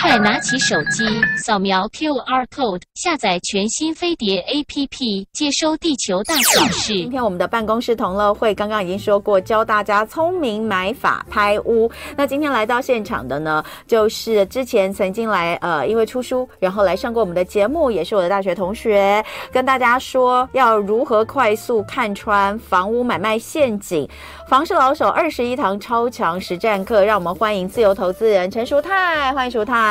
快拿起手机，扫描 QR code，下载全新飞碟 APP，接收地球大小事。今天我们的办公室同乐会刚刚已经说过，教大家聪明买法拍屋。那今天来到现场的呢，就是之前曾经来呃，因为出书，然后来上过我们的节目，也是我的大学同学，跟大家说要如何快速看穿房屋买卖陷阱。房市老手二十一堂超强实战课，让我们欢迎自由投资人陈淑泰，欢迎淑泰。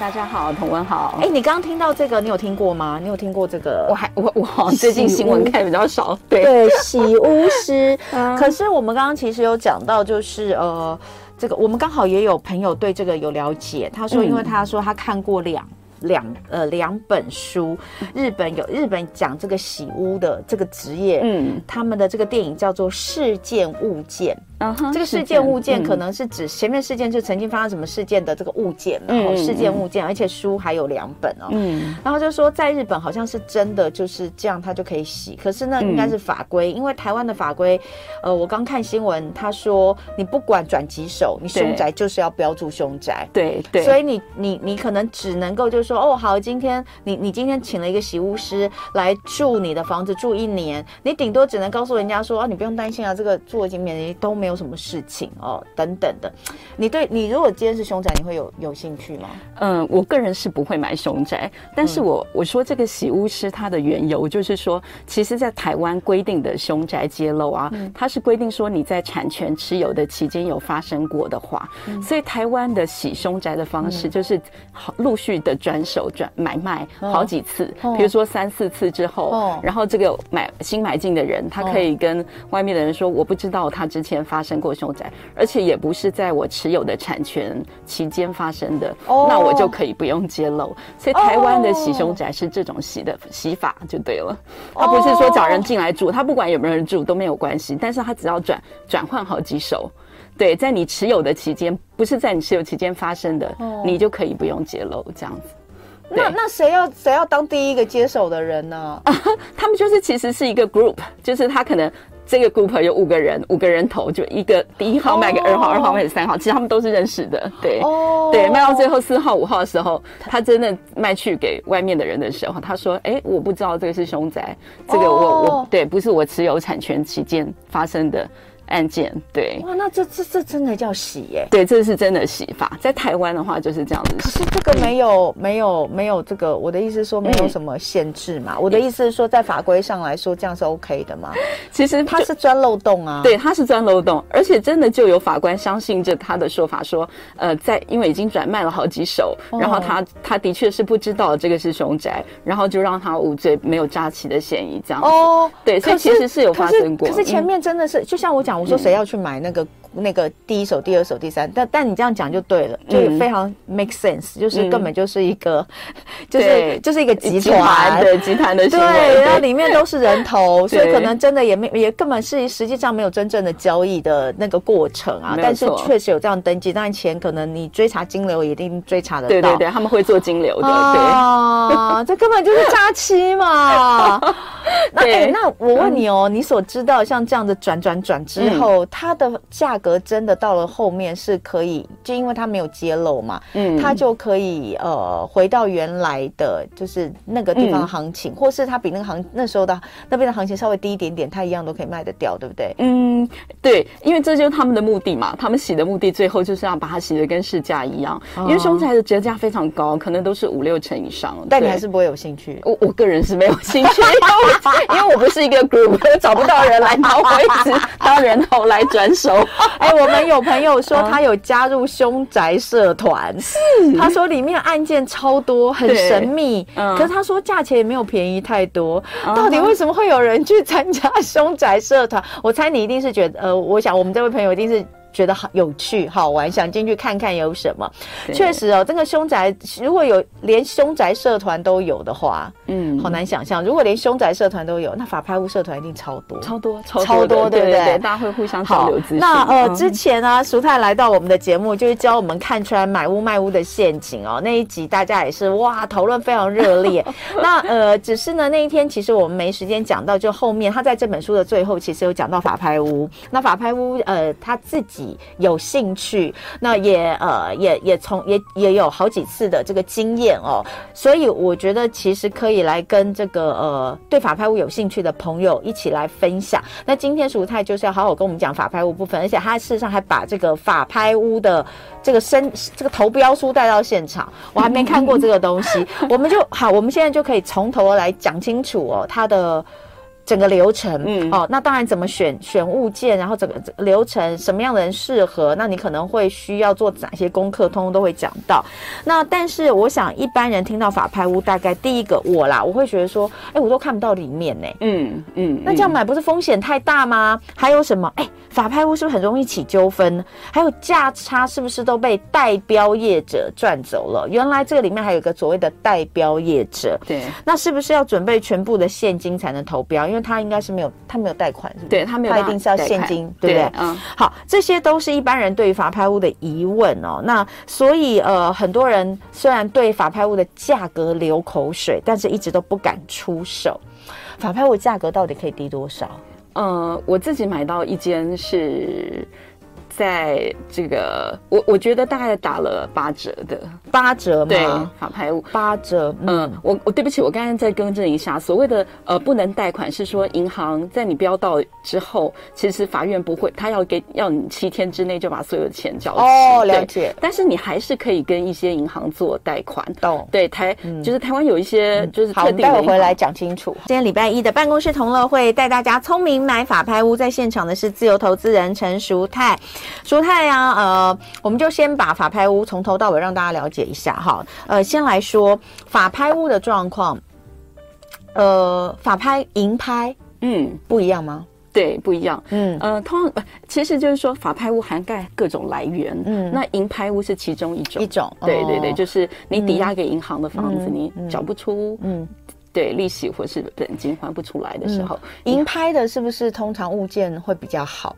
大家好，同文好。哎，你刚刚听到这个，你有听过吗？你有听过这个？我还我我最近新闻看比较少。对对，洗屋师。可是我们刚刚其实有讲到，就是呃，这个我们刚好也有朋友对这个有了解。他说，因为他说他看过两。两呃两本书，日本有日本讲这个洗屋的这个职业，嗯，他们的这个电影叫做《事件物件》。Uh 这个事件物件可能是指前面事件就曾经发生什么事件的这个物件嘛，然后、嗯、事件物件，而且书还有两本哦。嗯，然后就说在日本好像是真的就是这样，他就可以洗。可是呢应该是法规，因为台湾的法规，呃，我刚看新闻，他说你不管转几手，你凶宅就是要标注凶宅。对对。所以你你你可能只能够就是说，哦，好，今天你你今天请了一个洗屋师来住你的房子住一年，你顶多只能告诉人家说啊，你不用担心啊，这个住了几年都没有。有什么事情哦？等等的，你对你如果今天是凶宅，你会有有兴趣吗？嗯，我个人是不会买凶宅，但是我、嗯、我说这个洗屋师他的缘由就是说，其实，在台湾规定的凶宅揭露啊，嗯、它是规定说你在产权持有的期间有发生过的话，嗯、所以台湾的洗凶宅的方式就是好陆续的转手转买卖好几次，哦、比如说三四次之后，哦、然后这个买新买进的人，他可以跟外面的人说，我不知道他之前发。发生过凶宅，而且也不是在我持有的产权期间发生的，oh. 那我就可以不用揭露。所以台湾的洗凶宅是这种洗的洗法就对了。他不是说找人进来住，他不管有没有人住都没有关系，但是他只要转转换好几手，对，在你持有的期间，不是在你持有期间发生的，oh. 你就可以不用揭露这样子。那那谁要谁要当第一个接手的人呢？他们就是其实是一个 group，就是他可能。这个 group 有五个人，五个人投就一个第一号卖给二号，二号卖给三号，其实他们都是认识的，对，oh. 对，卖到最后四号、五号的时候，他真的卖去给外面的人的时候，他说：“哎，我不知道这个是凶宅，这个我、oh. 我对，不是我持有产权期间发生的。”案件对哇，那这这这真的叫洗耶？对，这是真的洗法。在台湾的话就是这样子。可是这个没有没有没有这个，我的意思是说没有什么限制嘛？嗯、我的意思是说，在法规上来说，这样是 OK 的吗？其实他是钻漏洞啊。对，他是钻漏洞，而且真的就有法官相信着他的说法，说呃，在因为已经转卖了好几手，然后他他的确是不知道这个是凶宅，然后就让他无罪，没有诈欺的嫌疑，这样哦。对，所以其实是有发生过。可是，可是前面真的是，嗯、就像我讲。我说谁要去买那个那个第一手、第二手、第三，但但你这样讲就对了，就是非常 make sense，就是根本就是一个，就是就是一个集团对集团的对，然后里面都是人头，所以可能真的也没也根本是实际上没有真正的交易的那个过程啊，但是确实有这样登记，当然钱可能你追查金流一定追查得到，对对对，他们会做金流的，对啊，这根本就是诈欺嘛。那哎，那我问你哦，你所知道像这样的转转转之后。它的价格真的到了后面是可以，就因为它没有揭露嘛，嗯，它就可以呃回到原来的，就是那个地方的行情，嗯、或是它比那个行那时候的那边的行情稍微低一点点，它一样都可以卖得掉，对不对？嗯，对，因为这就是他们的目的嘛，他们洗的目的最后就是要把它洗得跟市价一样，因为凶宅的折价非常高，可能都是五六成以上，但你还是不会有兴趣。我我个人是没有兴趣，因为我不是一个 group，找不到人来当位置 当人头来。转手，哎、欸，我们有朋友说他有加入凶宅社团，是。他说里面案件超多，很神秘，嗯、可是他说价钱也没有便宜太多，到底为什么会有人去参加凶宅社团？我猜你一定是觉得，呃，我想我们这位朋友一定是。觉得好有趣好玩，想进去看看有什么。确实哦，这个凶宅如果有连凶宅社团都有的话，嗯，好难想象。如果连凶宅社团都有，那法拍屋社团一定超多，超多，超多，对不对？大家会互相交流资讯。那呃，之前呢、啊，淑泰来到我们的节目，就是教我们看出来买屋卖屋的陷阱哦。那一集大家也是哇，讨论非常热烈。那呃，只是呢，那一天其实我们没时间讲到，就后面他在这本书的最后，其实有讲到法拍屋。那法拍屋呃，他自己。己有兴趣，那也呃也也从也也有好几次的这个经验哦，所以我觉得其实可以来跟这个呃对法拍屋有兴趣的朋友一起来分享。那今天舒太就是要好好跟我们讲法拍屋部分，而且他事实上还把这个法拍屋的这个身这个投标书带到现场，我还没看过这个东西，我们就好，我们现在就可以从头来讲清楚哦，他的。整个流程，嗯，哦，那当然怎么选选物件，然后整个流程什么样的人适合，那你可能会需要做哪些功课，通通都会讲到。那但是我想一般人听到法拍屋，大概第一个我啦，我会觉得说，哎，我都看不到里面呢，嗯嗯，那这样买不是风险太大吗？还有什么？哎，法拍屋是不是很容易起纠纷？还有价差是不是都被代标业者赚走了？原来这个里面还有一个所谓的代标业者，对，那是不是要准备全部的现金才能投标？因为他应该是没有，他没有贷款，是不是？对，他没有，他一定是要现金，对不对？嗯，好，这些都是一般人对于法拍屋的疑问哦。那所以呃，很多人虽然对法拍屋的价格流口水，但是一直都不敢出手。法拍屋价格到底可以低多少？呃，我自己买到一间是。在这个，我我觉得大概打了八折的八折吗？对，法拍屋八折。嗯，我我对不起，我刚刚再更正一下，所谓的呃不能贷款是说银行在你标到之后，其实法院不会，他要给要你七天之内就把所有的钱缴齐。哦，了解。但是你还是可以跟一些银行做贷款。懂。对，台就是台湾有一些就是特定的。好，待会回来讲清楚。今天礼拜一的办公室同乐会带大家聪明买法拍屋，在现场的是自由投资人陈淑泰。淑泰啊，呃，我们就先把法拍屋从头到尾让大家了解一下哈。呃，先来说法拍屋的状况。呃，法拍、银拍，嗯，不一样吗？对，不一样。嗯，呃，通常其实就是说法拍屋涵盖各种来源。嗯，那银拍屋是其中一种。一种。对对对，就是你抵押给银行的房子，你缴不出，嗯，对，利息或是本金还不出来的时候，银拍的是不是通常物件会比较好？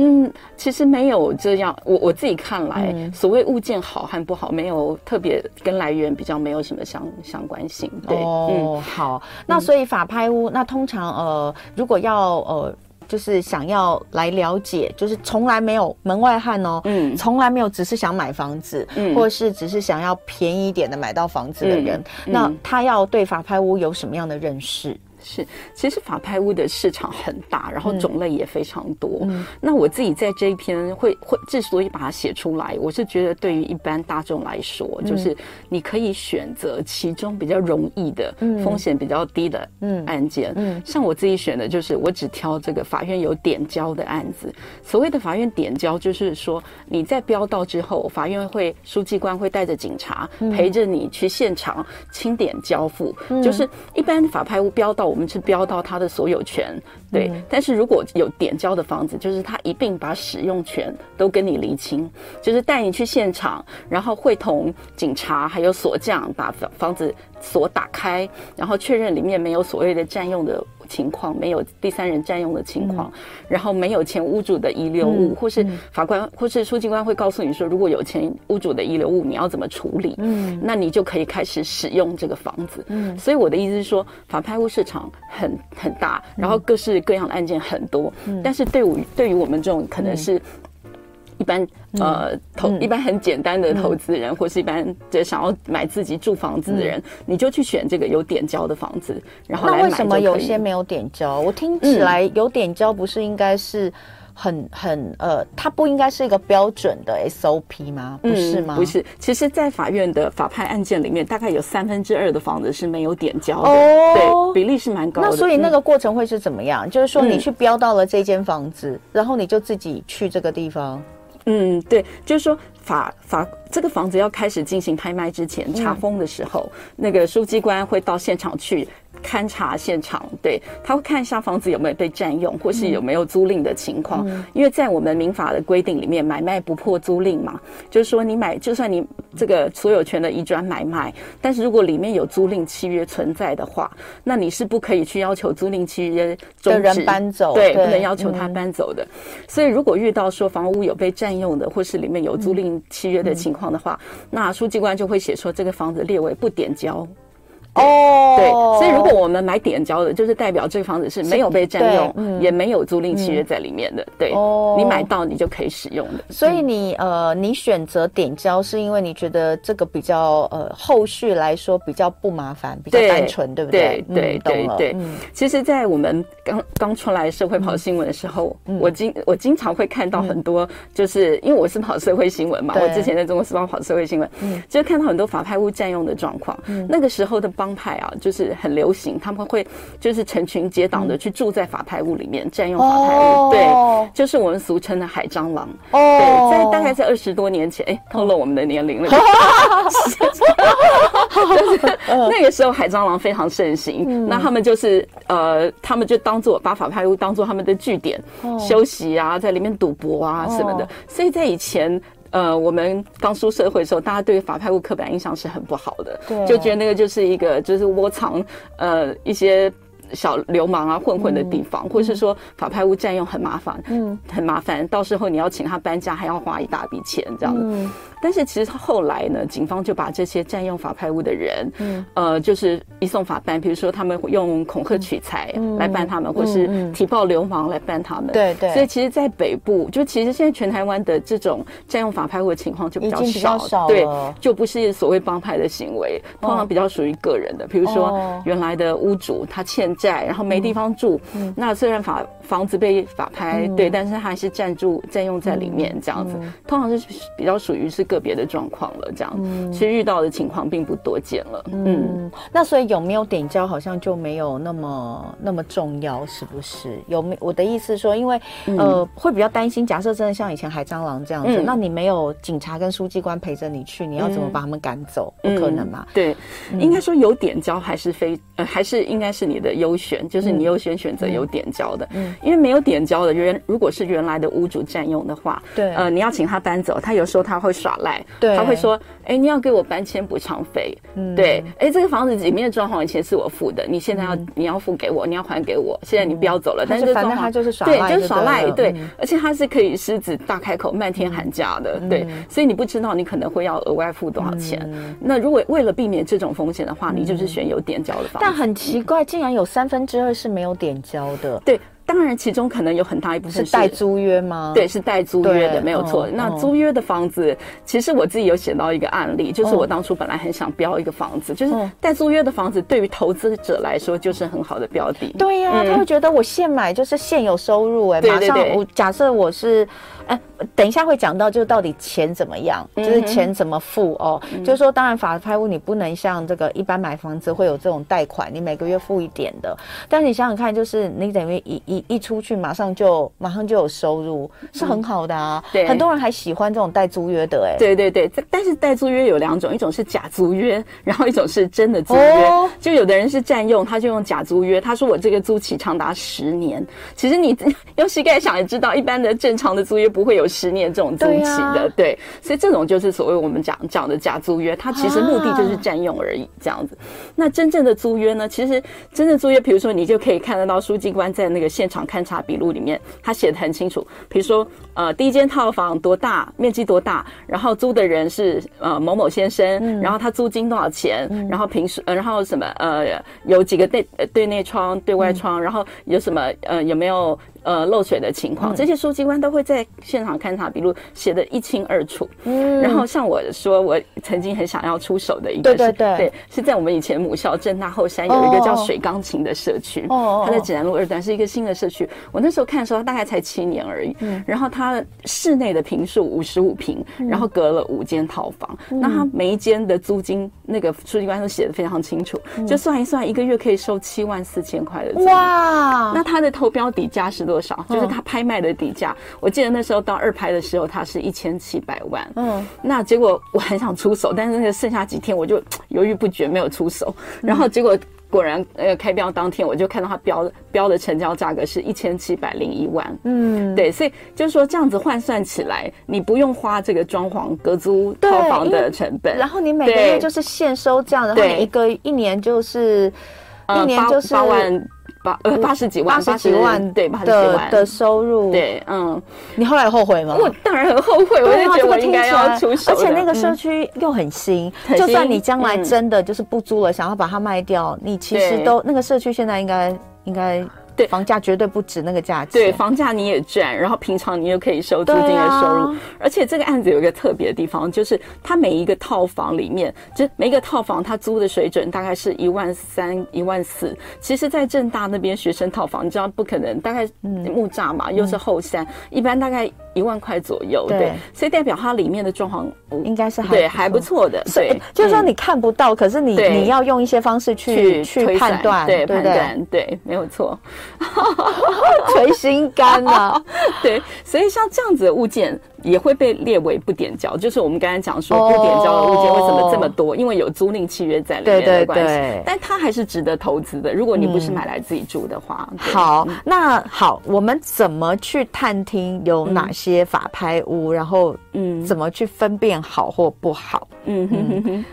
嗯，其实没有这样，我我自己看来，嗯、所谓物件好和不好，没有特别跟来源比较没有什么相相关性。对，哦，嗯、好，那所以法拍屋，那通常呃，如果要呃，就是想要来了解，就是从来没有门外汉哦，嗯，从来没有只是想买房子，嗯，或者是只是想要便宜一点的买到房子的人，嗯、那他要对法拍屋有什么样的认识？是，其实法拍屋的市场很大，然后种类也非常多。嗯，那我自己在这一篇会会之所以把它写出来，我是觉得对于一般大众来说，就是你可以选择其中比较容易的、风险比较低的案件。嗯，像我自己选的就是我只挑这个法院有点交的案子。所谓的法院点交，就是说你在标到之后，法院会书记官会带着警察陪着你去现场清点交付。就是一般法拍屋标到我。我们是标到他的所有权，对。嗯、但是如果有点交的房子，就是他一并把使用权都跟你厘清，就是带你去现场，然后会同警察还有锁匠把房房子锁打开，然后确认里面没有所谓的占用的。情况没有第三人占用的情况，嗯、然后没有前屋主的遗留物，嗯、或是法官、嗯、或是书记官会告诉你说，如果有前屋主的遗留物，你要怎么处理？嗯，那你就可以开始使用这个房子。嗯，所以我的意思是说，法拍屋市场很很大，然后各式各样的案件很多，嗯、但是对我对于我们这种可能是。嗯一般呃投一般很简单的投资人，或是一般就想要买自己住房子的人，你就去选这个有点交的房子，然后。那为什么有些没有点交？我听起来有点交不是应该是很很呃，它不应该是一个标准的 SOP 吗？不是吗？不是，其实，在法院的法拍案件里面，大概有三分之二的房子是没有点交的，对，比例是蛮高的。那所以那个过程会是怎么样？就是说你去标到了这间房子，然后你就自己去这个地方。嗯，对，就是说法法这个房子要开始进行拍卖之前，查封的时候，嗯、那个书记官会到现场去。勘察现场，对，他会看一下房子有没有被占用，或是有没有租赁的情况。嗯、因为在我们民法的规定里面，买卖不破租赁嘛，就是说你买，就算你这个所有权的移转买卖，但是如果里面有租赁契约存在的话，那你是不可以去要求租赁契约终止，人搬走，对，对不能要求他搬走的。嗯、所以如果遇到说房屋有被占用的，或是里面有租赁契约的情况的话，嗯、那书记官就会写说这个房子列为不点交。哦，对，所以如果我们买点交的，就是代表这个房子是没有被占用，嗯、也没有租赁契约在里面的。对，哦、你买到你就可以使用的。所以你呃，你选择点交是因为你觉得这个比较呃，后续来说比较不麻烦，比较单纯，对，不对？对对对对。嗯、其实，在我们刚刚出来社会跑新闻的时候，嗯、我经我经常会看到很多，就是因为我是跑社会新闻嘛，我之前在中国时报跑社会新闻，嗯，就看到很多法拍屋占用的状况。嗯，那个时候的帮派啊，就是很流行，他们会就是成群结党的去住在法拍屋里面占用法拍屋，哦、对，就是我们俗称的海蟑螂。哦，对，在大概在二十多年前，哎，透露我们的年龄了。就是那个时候海蟑螂非常盛行，嗯、那他们就是呃，他们就当做把法拍屋当做他们的据点，哦、休息啊，在里面赌博啊什么的。哦、所以在以前。呃，我们刚出社会的时候，大家对法拍屋刻板印象是很不好的，对，就觉得那个就是一个就是窝藏呃一些小流氓啊混混的地方，嗯、或是说法拍屋占用很麻烦，嗯，很麻烦，到时候你要请他搬家还要花一大笔钱这样。子。嗯但是其实后来呢，警方就把这些占用法拍屋的人，嗯，呃，就是移送法办，比如说他们用恐吓取财来办他们，或是提报流氓来办他们。对对。所以其实，在北部，就其实现在全台湾的这种占用法拍屋的情况就比较少，对，就不是所谓帮派的行为，通常比较属于个人的。比如说原来的屋主他欠债，然后没地方住，那虽然法房子被法拍，对，但是他还是占住占用在里面这样子，通常是比较属于是。个别的状况了，这样，嗯、其实遇到的情况并不多见了。嗯，嗯，那所以有没有点交好像就没有那么那么重要，是不是？有没我的意思说，因为、嗯、呃，会比较担心，假设真的像以前海蟑螂这样子，嗯、那你没有警察跟书记官陪着你去，你要怎么把他们赶走？嗯、不可能嘛？对，嗯、应该说有点交还是非呃，还是应该是你的优选，就是你优先选择有点交的。嗯，因为没有点交的原如果是原来的屋主占用的话，对，呃，你要请他搬走，他有时候他会耍。来，对，他会说，哎、欸，你要给我搬迁补偿费，嗯，对，哎、欸，这个房子里面的装潢以前是我付的，你现在要、嗯、你要付给我，你要还给我，现在你不要走了。但是反正他就是耍赖，对，就是耍赖，对，嗯、而且他是可以狮子大开口、漫天喊价的，嗯、对，所以你不知道你可能会要额外付多少钱。嗯、那如果为了避免这种风险的话，你就是选有点交的房子。但很奇怪，竟然有三分之二是没有点交的，对。当然，其中可能有很大一部分是带租约吗？对，是带租约的，没有错。那租约的房子，其实我自己有写到一个案例，就是我当初本来很想标一个房子，就是带租约的房子，对于投资者来说就是很好的标的。对呀，他会觉得我现买就是现有收入，哎，马上我假设我是。哎，等一下会讲到，就是到底钱怎么样，就是钱怎么付哦。嗯、就是说，当然法拍屋你不能像这个一般买房子会有这种贷款，你每个月付一点的。但是你想想看，就是你等于一一一出去，马上就马上就有收入，是很好的啊。对，很多人还喜欢这种带租约的哎。对对对，但是带租约有两种，一种是假租约，然后一种是真的租约。哦、就有的人是占用，他就用假租约，他说我这个租期长达十年。其实你 用膝盖想也知道，一般的正常的租约。不会有十年这种租期的，对，对，所以这种就是所谓我们讲讲的假租约，它其实目的就是占用而已，这样子。那真正的租约呢？其实真正租约，比如说你就可以看得到书记官在那个现场勘查笔录里面，他写的很清楚。比如说，呃，第一间套房多大，面积多大，然后租的人是呃某某先生，然后他租金多少钱，然后平时呃，然后什么呃，有几个对对内窗、对外窗，然后有什么呃，有没有？呃，漏水的情况，这些书记官都会在现场勘查笔录写得一清二楚。嗯，然后像我说，我曾经很想要出手的一个，对对对，是在我们以前母校正大后山有一个叫水钢琴的社区，哦，它在济南路二段是一个新的社区。我那时候看的时候，大概才七年而已。嗯，然后它室内的平数五十五平，然后隔了五间套房。那它每一间的租金，那个书记官都写的非常清楚，就算一算，一个月可以收七万四千块的租。哇，那它的投标底价是多？多少？就是他拍卖的底价，我记得那时候到二拍的时候，他是一千七百万。嗯，那结果我很想出手，但是那个剩下几天我就犹豫不决，没有出手。然后结果果然，呃，开标当天我就看到它标标的成交价格是一千七百零一万。嗯，对，所以就是说这样子换算起来，你不用花这个装潢、隔租套房的成本，然后你每个月就是现收这样，然后你一个一年就是一年就是八万。八呃八十几万，八十几万对八十几万的收入。对，嗯，你后来后悔吗？我当然很后悔，我就觉得我应该要出手。而且那个社区又很新，就算你将来真的就是不租了，想要把它卖掉，你其实都那个社区现在应该应该。对，房价绝对不止那个价钱。对，房价你也赚，然后平常你又可以收租金的收入。啊、而且这个案子有一个特别的地方，就是它每一个套房里面，就每一个套房它租的水准大概是一万三、一万四。其实，在正大那边学生套房，你知道不可能，大概木栅嘛，嗯、又是后山，嗯、一般大概。一万块左右，对，对，所以代表它里面的状况应该是还对还不错的，所以就是说你看不到，可是你你要用一些方式去去判断，对判断，对，没有错，捶心肝啊，对，所以像这样子的物件也会被列为不点交，就是我们刚才讲说不点交的物件为什么这么多？因为有租赁契约在里面的关系，但它还是值得投资的。如果你不是买来自己住的话，好，那好，我们怎么去探听有哪些？些法拍屋，然后嗯，怎么去分辨好或不好？嗯哼哼哼，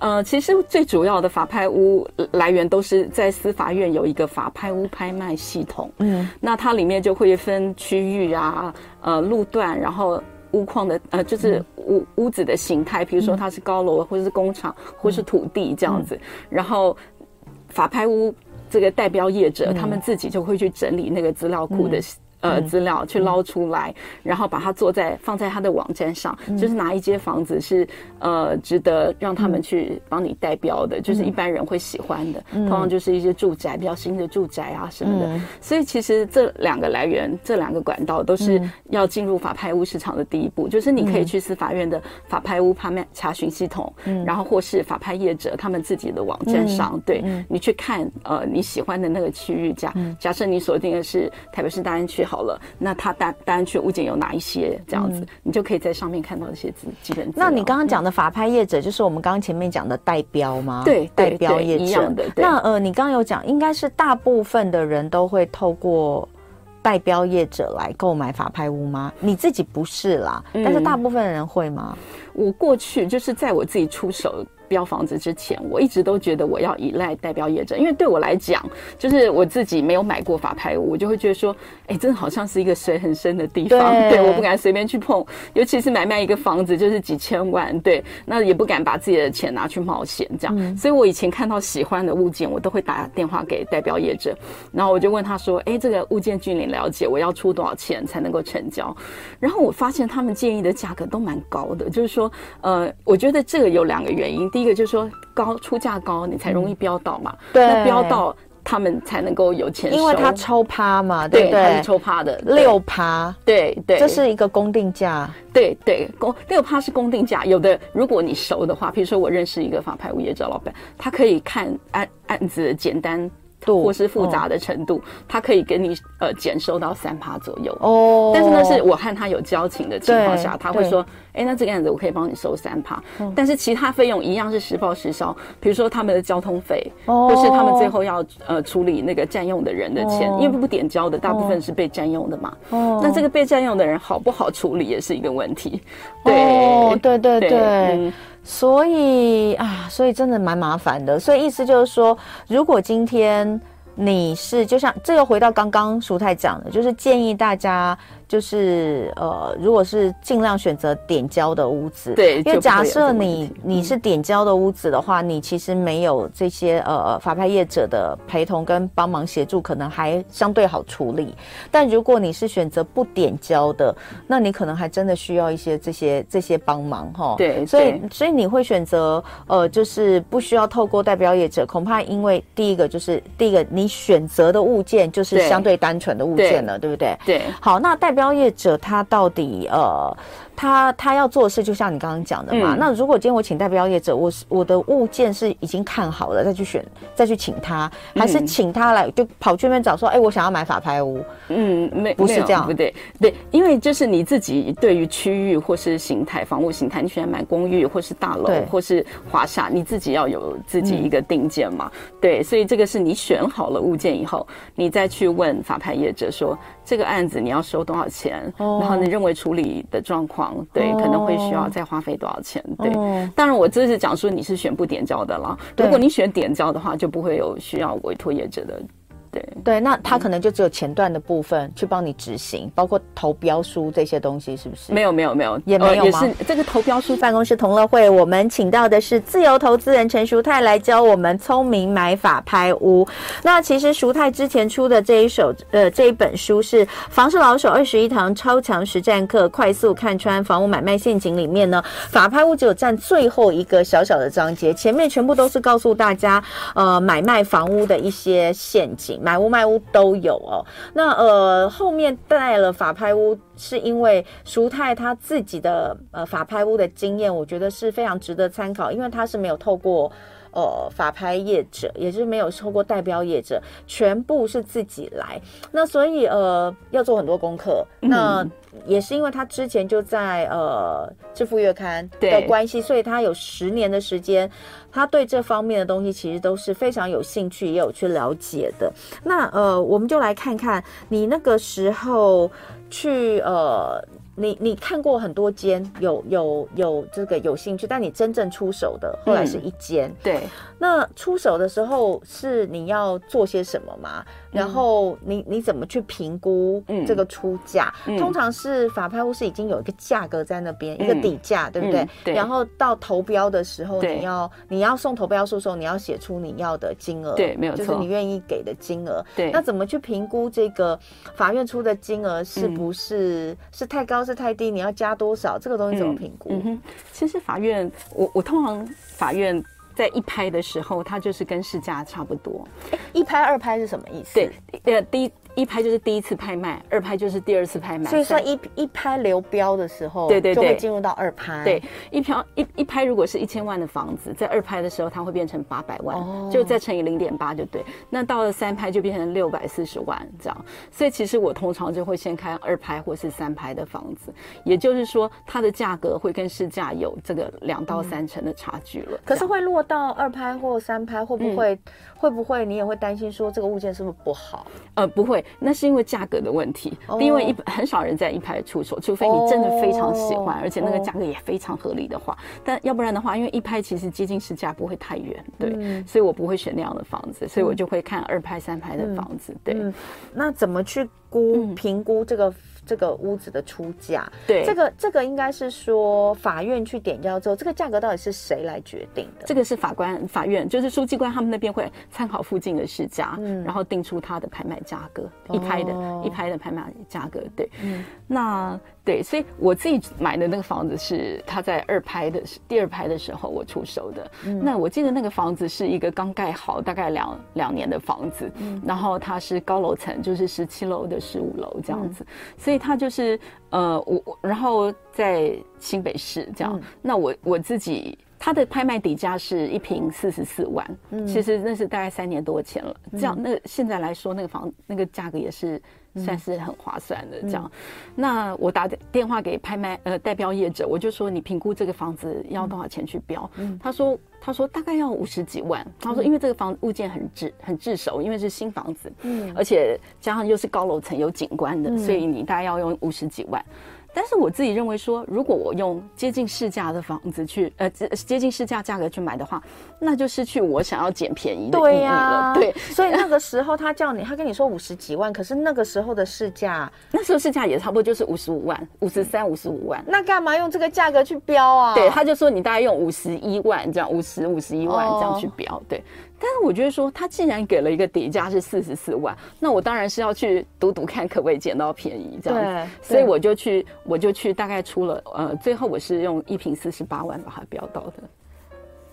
呃，其实最主要的法拍屋来源都是在司法院有一个法拍屋拍卖系统，嗯，那它里面就会分区域啊，呃，路段，然后屋况的呃，就是屋屋子的形态，比如说它是高楼或者是工厂或是土地这样子，然后法拍屋这个代标业者，他们自己就会去整理那个资料库的。呃，资料去捞出来，然后把它做在放在他的网站上，就是哪一间房子是呃值得让他们去帮你代标的，就是一般人会喜欢的，通常就是一些住宅比较新的住宅啊什么的。所以其实这两个来源，这两个管道都是要进入法拍屋市场的第一步，就是你可以去司法院的法拍屋拍卖查询系统，然后或是法拍业者他们自己的网站上，对你去看呃你喜欢的那个区域假假设你锁定的是台北市大安区。好了，那他单单去物件有哪一些？这样子，嗯、你就可以在上面看到一些资基本资料。那你刚刚讲的法拍业者，就是我们刚刚前面讲的代标吗？对，代标业者一样的。那呃，你刚刚有讲，应该是大部分的人都会透过代标业者来购买法拍屋吗？你自己不是啦，嗯、但是大部分的人会吗？我过去就是在我自己出手。标房子之前，我一直都觉得我要依赖代表业者，因为对我来讲，就是我自己没有买过法拍屋，我就会觉得说，哎，真的好像是一个水很深的地方，对，对，我不敢随便去碰，尤其是买卖一个房子就是几千万，对，那也不敢把自己的钱拿去冒险，这样，嗯、所以我以前看到喜欢的物件，我都会打电话给代表业者，然后我就问他说，哎，这个物件据你了解，我要出多少钱才能够成交？然后我发现他们建议的价格都蛮高的，就是说，呃，我觉得这个有两个原因。第一个就是说高出价高，你才容易标到嘛。对，那标到他们才能够有钱收，因为他抽趴嘛，对不对？他是抽趴的六趴，对对，这是一个公定价。对对，公六趴是公定价。有的如果你熟的话，比如说我认识一个法拍物业找老板，他可以看案案子简单。或是复杂的程度，他可以给你呃减收到三趴左右哦。但是呢，是我和他有交情的情况下，他会说，哎，那这个案子我可以帮你收三趴，但是其他费用一样是实报实销。比如说他们的交通费，或是他们最后要呃处理那个占用的人的钱，因为不点交的大部分是被占用的嘛。哦，那这个被占用的人好不好处理也是一个问题。对，对对对。所以啊，所以真的蛮麻烦的。所以意思就是说，如果今天你是就像这个回到刚刚苏太讲的，就是建议大家。就是呃，如果是尽量选择点胶的屋子，对，因为假设你你是点胶的屋子的话，你其实没有这些呃法拍业者的陪同跟帮忙协助，可能还相对好处理。但如果你是选择不点胶的，那你可能还真的需要一些这些这些帮忙哈。对，所以所以你会选择呃，就是不需要透过代表业者，恐怕因为第一个就是第一个你选择的物件就是相对单纯的物件了，对，对不对？对。好，那代标。标业者他到底呃，他他要做的事，就像你刚刚讲的嘛。嗯、那如果今天我请代表业者，我是我的物件是已经看好了，再去选，再去请他，还是请他来就跑去那边找说，哎、欸，我想要买法拍屋。嗯，没不是这样，不对，对，因为就是你自己对于区域或是形态、房屋形态，你喜欢买公寓或是大楼或是华厦，你自己要有自己一个定见嘛。嗯、对，所以这个是你选好了物件以后，你再去问法拍业者说。这个案子你要收多少钱？然后你认为处理的状况，对，可能会需要再花费多少钱？对，当然我这是讲说你是选不点交的啦。如果你选点交的话，就不会有需要委托业者的对对，那他可能就只有前段的部分去帮你执行，包括投标书这些东西，是不是？没有没有没有，也没有吗？呃、也是这个投标书办公室同乐会，我们请到的是自由投资人陈淑泰来教我们聪明买法拍屋。那其实淑泰之前出的这一首呃这一本书是《房市老手二十一堂超强实战课》，快速看穿房屋买卖陷阱里面呢，法拍屋只有占最后一个小小的章节，前面全部都是告诉大家呃买卖房屋的一些陷阱，买屋卖屋都有哦。那呃后面带了法拍屋，是因为淑泰他自己的呃法拍屋的经验，我觉得是非常值得参考，因为他是没有透过。呃，法拍业者，也就是没有透过代表业者，全部是自己来。那所以呃，要做很多功课。那也是因为他之前就在呃《致富月刊》的关系，所以他有十年的时间，他对这方面的东西其实都是非常有兴趣，也有去了解的。那呃，我们就来看看你那个时候去呃。你你看过很多间有有有这个有兴趣，但你真正出手的后来是一间。嗯，对。那出手的时候是你要做些什么吗？然后你你怎么去评估这个出价？嗯、通常是法拍屋是已经有一个价格在那边，嗯、一个底价，对不对？嗯、对。然后到投标的时候，你要你要送投标书的时候，你要写出你要的金额，对，没有错，就是你愿意给的金额。对。那怎么去评估这个法院出的金额是不是、嗯、是太高是太低？你要加多少？这个东西怎么评估？嗯，嗯哼，其实法院，我我通常法院。在一拍的时候，它就是跟市价差不多。一拍二拍是什么意思？对，呃，第一。一拍就是第一次拍卖，二拍就是第二次拍卖。所以说一一拍流标的时候，对对对，就会进入到二拍。对，一票一一拍如果是一千万的房子，在二拍的时候它会变成八百万，哦、就再乘以零点八就对。那到了三拍就变成六百四十万这样。所以其实我通常就会先看二拍或是三拍的房子，也就是说它的价格会跟市价有这个两到三成的差距了。嗯、可是会落到二拍或三拍，会不会、嗯、会不会你也会担心说这个物件是不是不好？呃，不会。那是因为价格的问题，因为一很少人在一拍出手，除非你真的非常喜欢，而且那个价格也非常合理的话。但要不然的话，因为一拍其实接近市价不会太远，对，所以我不会选那样的房子，所以我就会看二拍、三拍的房子。对，那怎么去估评估这个？这个屋子的出价，对，这个这个应该是说法院去点交之后，这个价格到底是谁来决定的？这个是法官、法院，就是书记官他们那边会参考附近的市价，嗯，然后定出它的拍卖价格，一拍的，哦、一拍的拍卖价格，对，嗯，那。对，所以我自己买的那个房子是他在二拍的第二拍的时候我出手的。嗯、那我记得那个房子是一个刚盖好大概两两年的房子，嗯、然后它是高楼层，就是十七楼的十五楼这样子，嗯、所以它就是呃我然后在新北市这样。嗯、那我我自己它的拍卖底价是一平四十四万，嗯、其实那是大概三年多前了。这样那现在来说那个房那个价格也是。算是很划算的，这样。嗯、那我打电话给拍卖呃代标业者，我就说，你评估这个房子要多少钱去标？嗯、他说他说大概要五十几万。他说因为这个房物件很炙很炙手，因为是新房子，嗯，而且加上又是高楼层有景观的，嗯、所以你大概要用五十几万。但是我自己认为说，如果我用接近市价的房子去，呃，接近市价价格去买的话，那就失去我想要捡便宜的意义了。对呀、啊，对。所以那个时候他叫你，他跟你说五十几万，可是那个时候的市价，那时候市价也差不多就是五十五万、五十三、五十五万。那干嘛用这个价格去标啊？对，他就说你大概用五十一万这样，五十五十一万这样去标，对。但是我觉得说，他既然给了一个底价是四十四万，那我当然是要去赌赌看，可不可以捡到便宜这样子。对，所以我就去，我就去，大概出了呃，最后我是用一瓶四十八万把它标到的。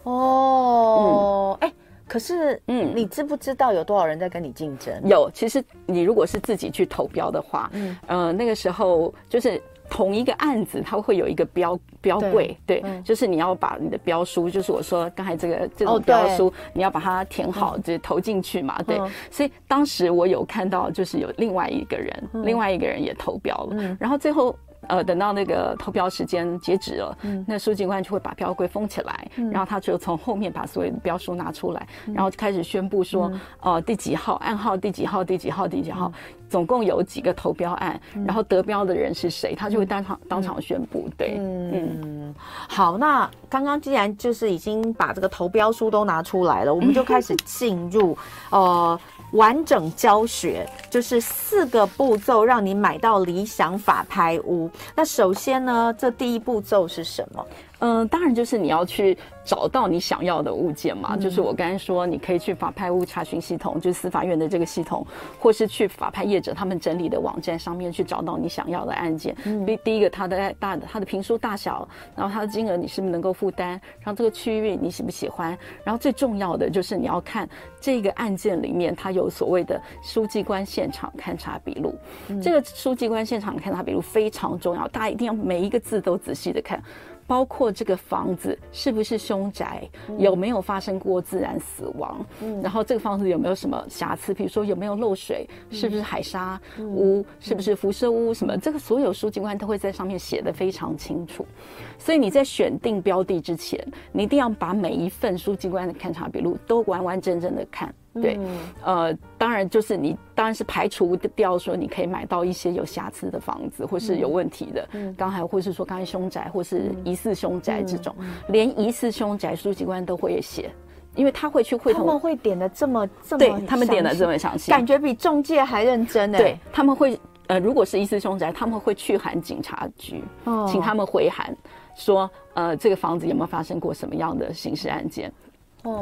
哦，哎、嗯欸，可是嗯，你知不知道有多少人在跟你竞争？有，其实你如果是自己去投标的话，嗯，呃，那个时候就是。同一个案子，它会有一个标标柜，对，就是你要把你的标书，就是我说刚才这个这种标书，哦、你要把它填好，嗯、就是投进去嘛，对。嗯、所以当时我有看到，就是有另外一个人，嗯、另外一个人也投标了，嗯、然后最后。呃，等到那个投标时间截止了，嗯，那书记官就会把标柜封起来，嗯，然后他就从后面把所有的标书拿出来，嗯，然后就开始宣布说，哦，呃，第几号，暗号第几号，第几号，第几号，总共有几个投标案，然后得标的人是谁，他就会当场当场宣布。对，嗯，好，那刚刚既然就是已经把这个投标书都拿出来了，我们就 开始进入呃。完整教学就是四个步骤，让你买到理想法拍屋。那首先呢，这第一步骤是什么？嗯、呃，当然就是你要去找到你想要的物件嘛。嗯、就是我刚才说，你可以去法拍屋查询系统，就是司法院的这个系统，或是去法拍业者他们整理的网站上面去找到你想要的案件。嗯，第第一个，它的大的它的评书大小，然后它的金额你是不是能够负担，然后这个区域你喜不喜欢，然后最重要的就是你要看这个案件里面它有所谓的书记官现场勘查笔录。嗯、这个书记官现场勘查笔录非常重要，大家一定要每一个字都仔细的看。包括这个房子是不是凶宅，有没有发生过自然死亡，嗯，然后这个房子有没有什么瑕疵，比如说有没有漏水，是不是海沙屋，是不是辐射屋，什么这个所有书记官都会在上面写的非常清楚。所以你在选定标的之前，你一定要把每一份书记官的勘察笔录都完完整整的看。对，呃，当然就是你当然是排除掉说你可以买到一些有瑕疵的房子，或是有问题的，嗯，刚才或是说刚才凶宅或是疑似凶宅这种，连疑似凶宅书记官都会写，因为他会去会同，他们会点的这么这么，对他们点的这么详细，感觉比中介还认真呢。对，他们会呃，如果是疑似凶宅，他们会去函警察局，哦，请他们回函说，呃，这个房子有没有发生过什么样的刑事案件。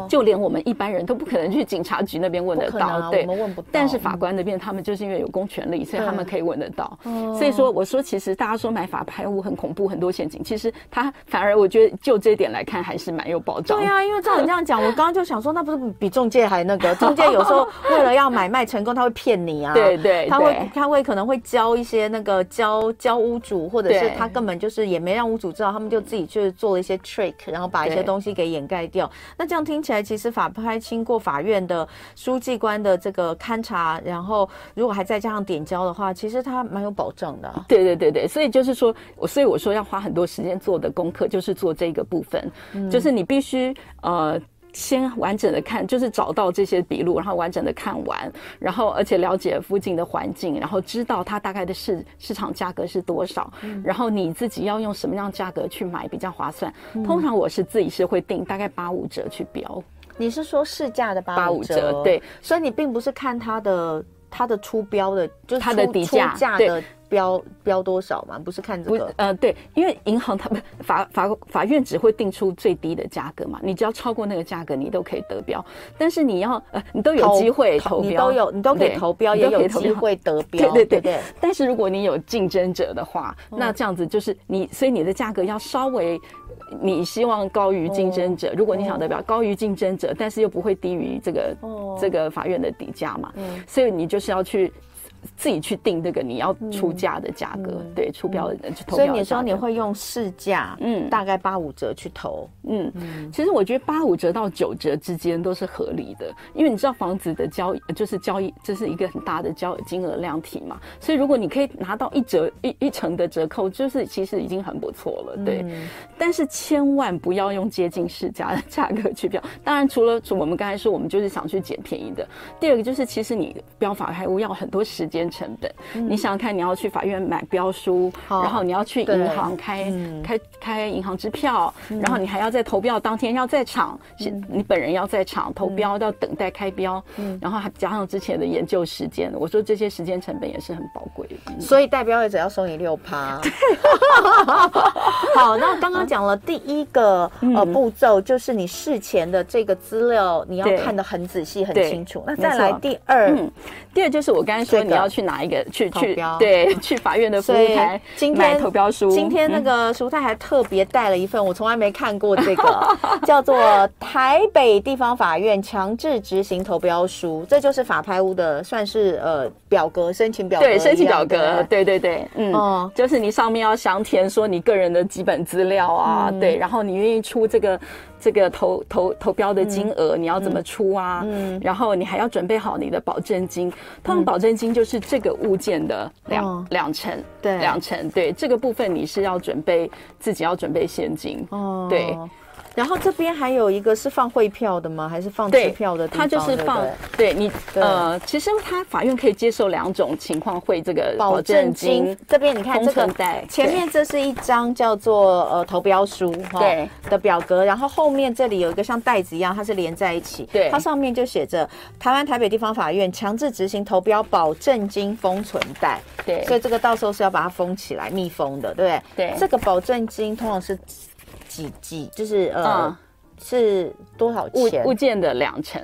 就连我们一般人都不可能去警察局那边问得到，啊、对，我们问不到。但是法官那边他们就是因为有公权力，所以他们可以问得到。所以说，我说其实大家说买法拍屋很恐怖，很多陷阱，其实他反而我觉得就这一点来看还是蛮有保障。对啊，因为照你这样讲，我刚刚就想说，那不是比中介还那个？中介有时候为了要买卖成功，他会骗你啊。对对，他会他会可能会教一些那个教教屋主，或者是他根本就是也没让屋主知道，他们就自己去做了一些 trick，然后把一些东西给掩盖掉。那这样听听起来，其实法拍经过法院的书记官的这个勘察，然后如果还再加上点交的话，其实它蛮有保证的。对对对对，所以就是说，我所以我说要花很多时间做的功课，就是做这个部分，就是你必须呃先完整的看，就是找到这些笔录，然后完整的看完，然后而且了解附近的环境，然后知道它大概的市市场价格是多少，嗯、然后你自己要用什么样价格去买比较划算。嗯、通常我是自己是会定大概八五折去标。你是说市价的八五折？对，所以你并不是看它的它的出标的，就是它的底价的标标多少嘛？不是看这个？呃，对，因为银行他们法法法院只会定出最低的价格嘛，你只要超过那个价格，你都可以得标。但是你要呃，你都有机会投标，你都有你都可以投标，也有机会得 标。对对对对。但是如果你有竞争者的话，那这样子就是你，所以你的价格要稍微。你希望高于竞争者，如果你想得表高于竞争者，但是又不会低于这个这个法院的底价嘛，所以你就是要去。自己去定这个你要出价的价格，嗯、对，出标的人去投标。所以你说你会用市价，嗯，大概八五折去投，嗯嗯。其实我觉得八五折到九折之间都是合理的，因为你知道房子的交易就是交易，这是一个很大的交易金额量体嘛，所以如果你可以拿到一折一一成的折扣，就是其实已经很不错了，对。嗯、但是千万不要用接近市价的价格去标。当然，除了我们刚才说，我们就是想去捡便宜的。第二个就是，其实你标法拍屋要很多时间。间成本，嗯、你想想看，你要去法院买标书，然后你要去银行开、嗯、开开银行支票，嗯、然后你还要在投标当天要在场，嗯、你本人要在场投标，要等待开标，嗯、然后还加上之前的研究时间，我说这些时间成本也是很宝贵的。嗯、所以代标业者要收你六趴。好，那刚刚讲了第一个、嗯、呃步骤，就是你事前的这个资料你要看得很仔细、很清楚。那再来第二、嗯，第二就是我刚才说你要。要去哪一个？去去对，去法院的服务台买投标书。今天那个淑泰还特别带了一份，我从来没看过这个，叫做《台北地方法院强制执行投标书》，这就是法拍屋的，算是呃表格申请表格。对，申请表格，对对对，嗯，就是你上面要详填说你个人的基本资料啊，对，然后你愿意出这个。这个投投投标的金额你要怎么出啊？嗯，然后你还要准备好你的保证金，通常保证金就是这个物件的两两成，对，两成，对，这个部分你是要准备自己要准备现金，哦，对。然后这边还有一个是放汇票的吗？还是放支票的？它就是放对，对你呃，其实它法院可以接受两种情况汇这个保证金。这边你看这个前面这是一张叫做呃投标书对的表格，然后后面这里有一个像袋子一样，它是连在一起。对，它上面就写着台湾台北地方法院强制执行投标保证金封存袋。对，所以这个到时候是要把它封起来密封的，对不对？对，这个保证金通常是。几几就是呃、嗯、是多少钱？物物件的两成。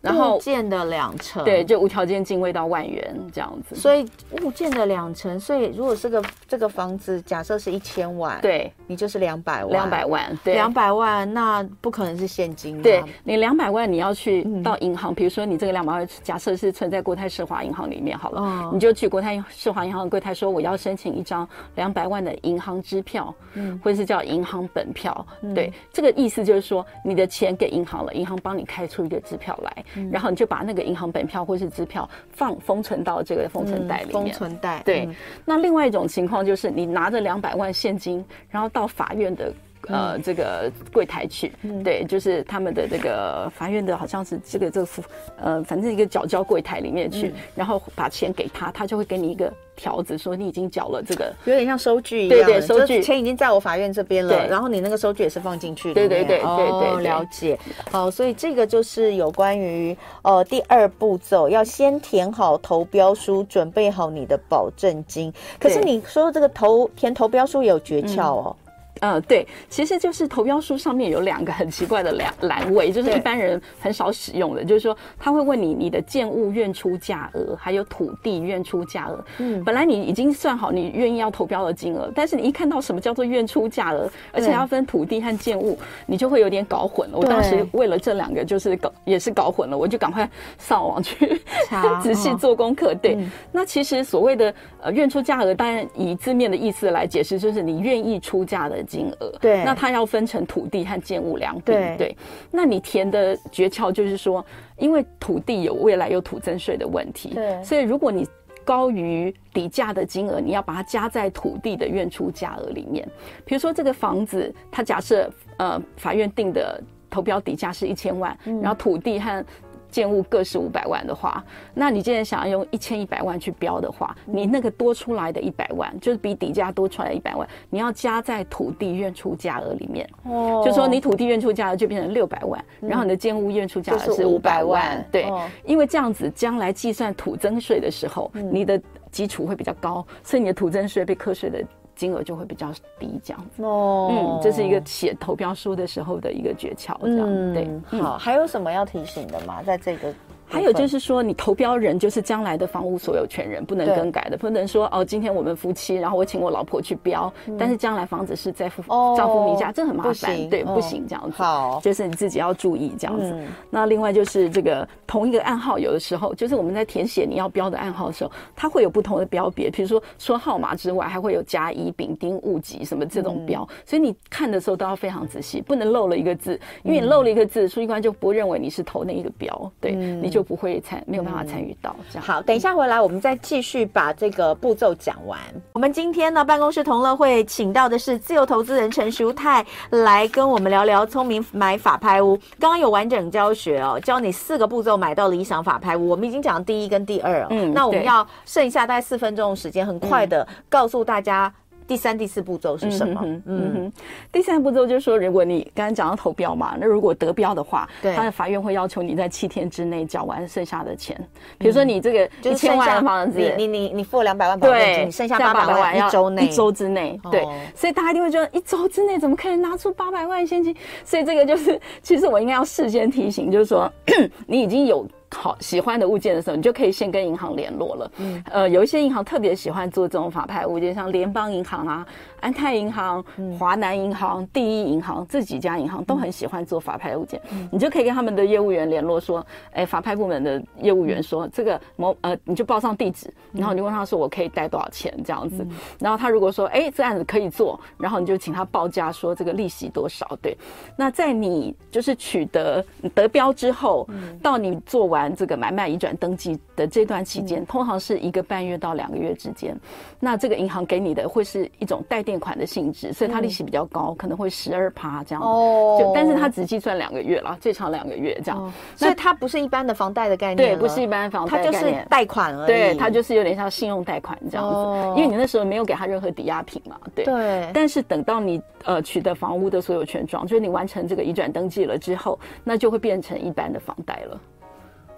然后物件的两成，对，就无条件进位到万元这样子。所以物件的两成，所以如果是个这个房子，假设是一千万，对，你就是两百万，两百万，对，两百万，那不可能是现金。对，你两百万，你要去到银行，比如说你这个两百万，假设是存在国泰世华银行里面好了，你就去国泰世华银行柜台说，我要申请一张两百万的银行支票，嗯，或者是叫银行本票，对，这个意思就是说你的钱给银行了，银行帮你开出一个支票来。然后你就把那个银行本票或是支票放封存到这个封存袋里面。封存袋。对。嗯、那另外一种情况就是你拿着两百万现金，然后到法院的。呃，这个柜台去，嗯、对，就是他们的这个法院的，好像是这个这个服，呃，反正一个缴交柜台里面去，嗯、然后把钱给他，他就会给你一个条子，说你已经缴了这个，有点像收据一样，对对，收据。钱已经在我法院这边了，然后你那个收据也是放进去的，对对对对对，哦，了解。好，所以这个就是有关于呃第二步骤，要先填好投标书，准备好你的保证金。可是你说这个投填投标书也有诀窍哦。嗯嗯，对，其实就是投标书上面有两个很奇怪的两栏位，就是一般人很少使用的，就是说他会问你你的建物愿出价额，还有土地愿出价额。嗯，本来你已经算好你愿意要投标的金额，但是你一看到什么叫做愿出价额，而且要分土地和建物，你就会有点搞混了。我当时为了这两个就是搞也是搞混了，我就赶快上网去查 仔细做功课。对，那其实所谓的呃愿出价额，当然以字面的意思来解释，就是你愿意出价的。金额对，那它要分成土地和建物两笔对，对。那你填的诀窍就是说，因为土地有未来有土增税的问题，对，所以如果你高于底价的金额，你要把它加在土地的愿出价额里面。比如说这个房子，它假设呃法院定的投标底价是一千万，嗯、然后土地和建物各是五百万的话，那你既然想要用一千一百万去标的话，你那个多出来的一百万，就是比底价多出来的一百万，你要加在土地愿出价额里面。哦，就说你土地愿出价额就变成六百万，然后你的建物愿出价额是五百万。对，因为这样子将来计算土增税的时候，你的基础会比较高，所以你的土增税被课税的。金额就会比较低，这样子哦，嗯，这是一个写投标书的时候的一个诀窍，这样、嗯、对。好，还有什么要提醒的吗？在这个。还有就是说，你投标人就是将来的房屋所有权人，不能更改的，不能说哦，今天我们夫妻，然后我请我老婆去标，但是将来房子是在夫丈夫名下，这很麻烦，对，不行这样子。好，就是你自己要注意这样子。那另外就是这个同一个暗号，有的时候就是我们在填写你要标的暗号的时候，它会有不同的标别，比如说说号码之外，还会有甲乙丙丁戊己什么这种标，所以你看的时候都要非常仔细，不能漏了一个字，因为你漏了一个字，书记官就不认为你是投那一个标，对，你就。就不会参没有办法参与到这样。好，等一下回来，我们再继续把这个步骤讲完。我们今天呢，办公室同乐会请到的是自由投资人陈淑泰来跟我们聊聊聪明买法拍屋。刚刚有完整教学哦，教你四个步骤买到理想法拍屋。我们已经讲第一跟第二，嗯，那我们要剩下大概四分钟的时间，很快的告诉大家。第三、第四步骤是什么？嗯第三步骤就是说，如果你刚刚讲到投标嘛，那如果得标的话，对，他的法院会要求你在七天之内缴完剩下的钱。比如说你这个一千万的房子，你你你付两百万保证金，你剩下八百万一周内，一周之内，对。所以大家一定会觉得，一周之内怎么可能拿出八百万现金？所以这个就是，其实我应该要事先提醒，就是说 你已经有。好喜欢的物件的时候，你就可以先跟银行联络了。嗯，呃，有一些银行特别喜欢做这种法拍物件，像联邦银行啊、安泰银行、华南银行、第一银行这几家银行都很喜欢做法拍物件。嗯，你就可以跟他们的业务员联络说，哎，法拍部门的业务员说这个某呃，你就报上地址，然后你就问他说我可以贷多少钱这样子。然后他如果说哎，这案子可以做，然后你就请他报价说这个利息多少。对，那在你就是取得得标之后，到你做完。完这个买卖移转登记的这段期间，嗯、通常是一个半月到两个月之间。那这个银行给你的会是一种贷垫款的性质，所以它利息比较高，嗯、可能会十二趴这样。哦，就但是它只计算两个月啦，最长两个月这样。哦、所以它不是一般的房贷的概念。对，不是一般房贷它就是贷款而已。对，它就是有点像信用贷款这样子，哦、因为你那时候没有给他任何抵押品嘛。对。对。但是等到你呃取得房屋的所有权状，就是你完成这个移转登记了之后，那就会变成一般的房贷了。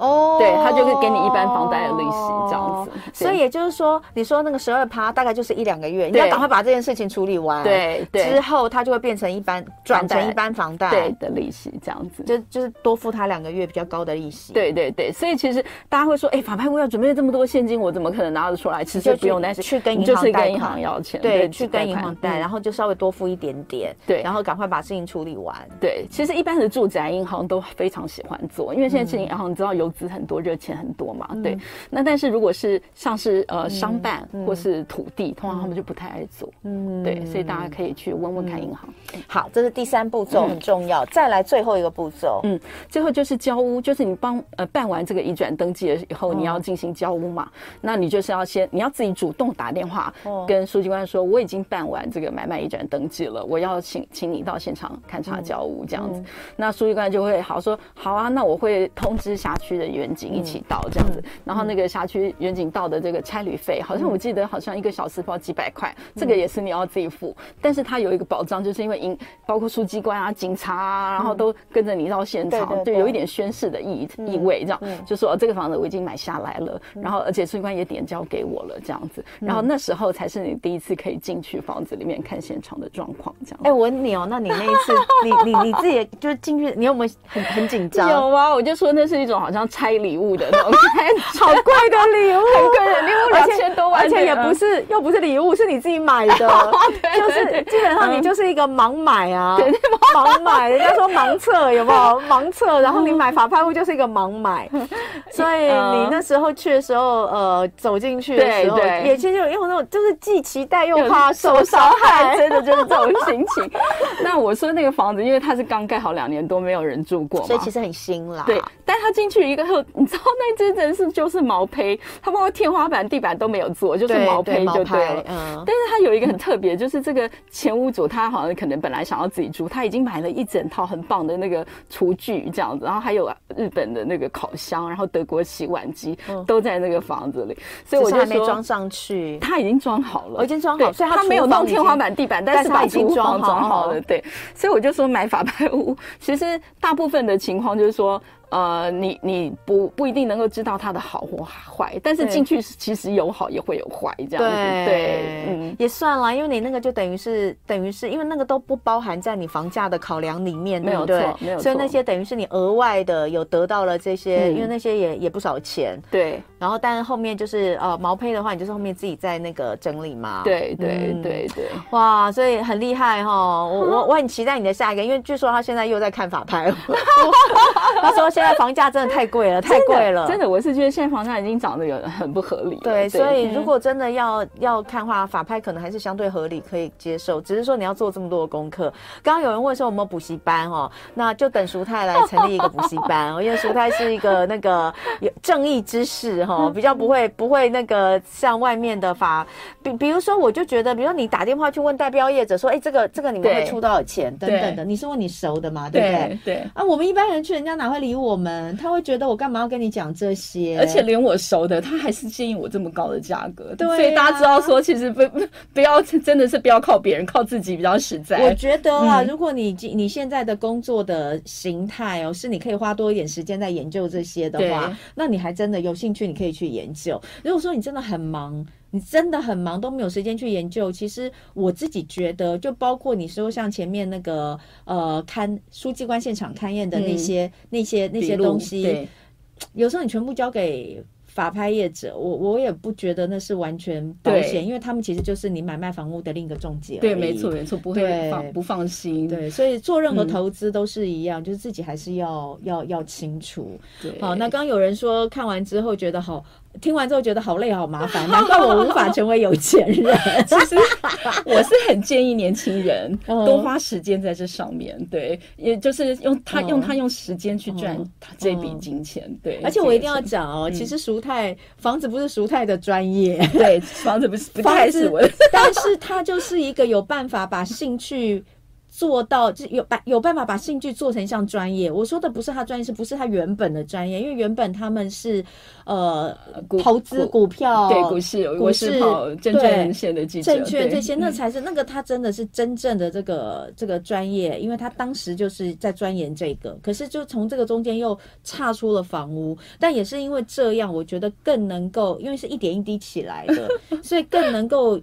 哦，对，他就会给你一般房贷的利息这样子，所以也就是说，你说那个十二趴大概就是一两个月，你要赶快把这件事情处理完，对，之后他就会变成一般转成一般房贷。对的利息这样子，就就是多付他两个月比较高的利息。对对对，所以其实大家会说，哎，法拍屋要准备这么多现金，我怎么可能拿得出来？其实不用，担心去跟银行就是跟银行要钱，对，去跟银行贷，然后就稍微多付一点点，对，然后赶快把事情处理完。对，其实一般的住宅银行都非常喜欢做，因为现在其实银行你知道游资很多，热钱。很多嘛，对。那但是如果是像是呃商办或是土地，通常他们就不太爱做，嗯，对。所以大家可以去问问看银行。好，这是第三步骤，很重要。再来最后一个步骤，嗯，最后就是交屋，就是你帮呃办完这个移转登记了以后，你要进行交屋嘛。那你就是要先，你要自己主动打电话跟书记官说，我已经办完这个买卖移转登记了，我要请请你到现场勘察交屋这样子。那书记官就会好说，好啊，那我会通知辖区的远景一起。到这样子，然后那个辖区远景到的这个差旅费，好像我记得好像一个小时包几百块，这个也是你要自己付。但是它有一个保障，就是因为因包括书记官啊、警察啊，然后都跟着你到现场，就有一点宣誓的意意味，这样就说这个房子我已经买下来了，然后而且书记官也点交给我了，这样子，然后那时候才是你第一次可以进去房子里面看现场的状况，这样。哎，我问你哦，那你那一次，你你你自己就是进去，你有没有很很紧张？有啊，我就说那是一种好像拆礼物的那种。好贵的礼物，很贵的礼物，两千多万，而且也不是，又不是礼物，是你自己买的，就是基本上你就是一个盲买啊，盲买，人家说盲测有没有？盲测，然后你买法拍屋就是一个盲买，所以你那时候去的时候，呃，走进去的时候，眼前就有那种，就是既期待又怕受伤害，真的就是这种心情。那我说那个房子，因为它是刚盖好两年多，没有人住过，所以其实很新啦。对，但他进去一个后，你知道。那只真是就是毛坯，它包括天花板、地板都没有做，就是毛坯就对了。嗯，但是它有一个很特别，就是这个前屋主他好像可能本来想要自己住，他已经买了一整套很棒的那个厨具这样子，然后还有日本的那个烤箱，然后德国洗碗机都在那个房子里，所以我就说还没装上去，他已经装好了，我已经装好，所以他没有弄天花板、地板，但是把厨房装好了。对，所以我就说买法拍屋，其实大部分的情况就是说。呃，你你不不一定能够知道它的好或坏，但是进去其实有好也会有坏这样子，对，对，嗯，也算了，因为你那个就等于是等于是因为那个都不包含在你房价的考量里面，没有错，没有错，所以那些等于是你额外的有得到了这些，嗯、因为那些也也不少钱，对。然后，但是后面就是呃毛坯的话，你就是后面自己在那个整理嘛，对对对对，哇，所以很厉害哈，我我我很期待你的下一个，因为据说他现在又在看法拍了，他说。现在房价真的太贵了，太贵了，真的，我是觉得现在房价已经涨得有很不合理。对，所以如果真的要要看话，法拍可能还是相对合理，可以接受。只是说你要做这么多的功课。刚刚有人问说有没有补习班哦，那就等淑泰来成立一个补习班哦，因为淑泰是一个那个有正义之士哈，比较不会不会那个像外面的法，比比如说我就觉得，比如说你打电话去问代标业者说，哎，这个这个你们会出多少钱等等的，你是问你熟的嘛，对不对？对啊，我们一般人去，人家哪会理我？我们他会觉得我干嘛要跟你讲这些？而且连我熟的，他还是建议我这么高的价格。对，所以大家知道说，其实不 不要真的是不要靠别人，靠自己比较实在。我觉得啊，如果你你现在的工作的形态哦，是你可以花多一点时间在研究这些的话，那你还真的有兴趣，你可以去研究。如果说你真的很忙。你真的很忙，都没有时间去研究。其实我自己觉得，就包括你说像前面那个呃，勘书记官现场勘验的那些、嗯、那些那些东西，有时候你全部交给。法拍业者，我我也不觉得那是完全保险，因为他们其实就是你买卖房屋的另一个中介。对，没错没错，不会放不放心。对，所以做任何投资都是一样，嗯、就是自己还是要要要清楚。对，好，那刚刚有人说看完之后觉得好听完之后觉得好累好麻烦，难怪我无法成为有钱人。其实我是很建议年轻人多花时间在这上面，对，也就是用他用他用时间去赚他这笔金钱，对。而且我一定要讲哦，其实熟泰房子不是熟泰的专业，对，房子不是不太是我，但是他就是一个有办法把兴趣。做到就有把有办法把兴趣做成一项专业。我说的不是他专业，是不是他原本的专业？因为原本他们是呃投资股票，对股市，股市跑证券线的记者，证券这些那才是那个他真的是真正的这个这个专业，因为他当时就是在钻研这个。可是就从这个中间又岔出了房屋，但也是因为这样，我觉得更能够，因为是一点一滴起来的，所以更能够。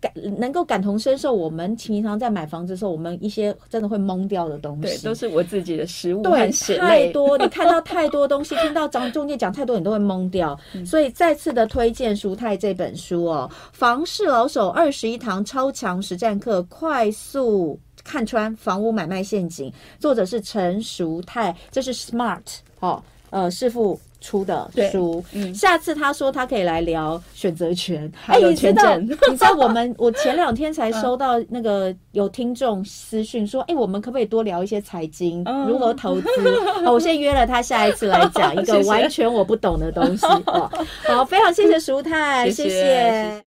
感能够感同身受，我们平常在买房子的时候，我们一些真的会懵掉的东西，对，都是我自己的实物，对，太多，你看到太多东西，听到张中介讲太多，你都会懵掉。嗯、所以再次的推荐淑泰这本书哦，《房市老手二十一堂超强实战课》，快速看穿房屋买卖陷阱，作者是陈淑泰，这是 Smart 哦，呃，师傅。出的书，嗯，下次他说他可以来聊选择权，还有权证。你知道我们，我前两天才收到那个有听众私讯说，哎，我们可不可以多聊一些财经，如何投资？好，我先约了他，下一次来讲一个完全我不懂的东西。好，非常谢谢舒泰，谢谢。